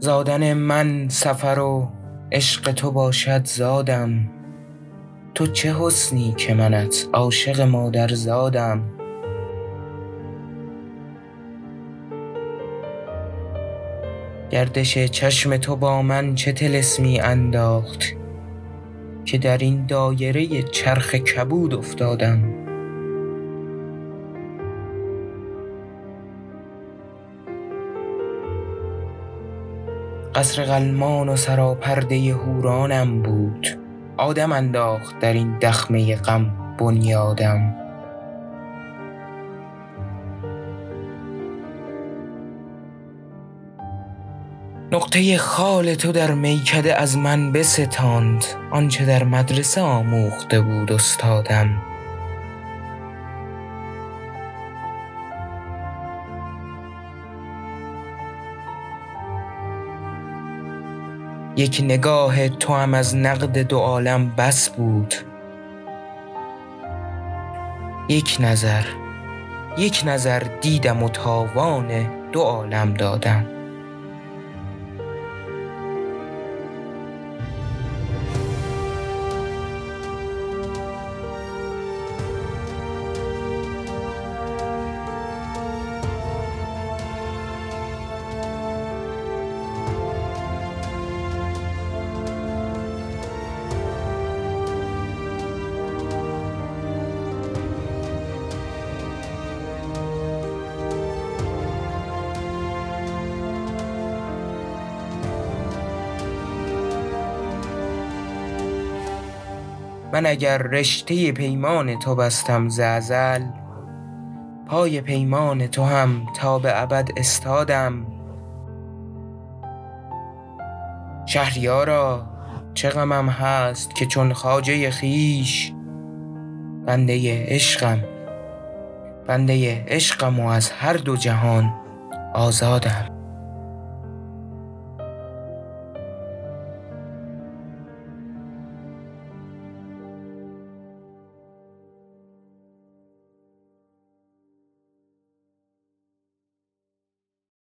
زادن من سفر و عشق تو باشد زادم. تو چه حسنی که منت عاشق مادر زادم. گردش چشم تو با من چه طلسمی انداخت که در این دایره چرخ کبود افتادم. قصر غلمان و سراپرده حورانم بود. آدم انداخت در این دخمه غم بنیادم. نقطه خال تو در میکده از من بستاند. آنچه در مدرسه آموخته بود استادم. یک نگاه توام از نقد دو عالم بس بود. یک نظر یک نظر دیدم و تاوان دو عالم دادم. من اگر رشته پیمان تو بستم ز ازل پای پیمان تو هم تا به ابد استادم. شهریارا چه غمم هست که چون خواجه خویش بنده عشقم بنده عشقم و از هر دو جهان آزادم.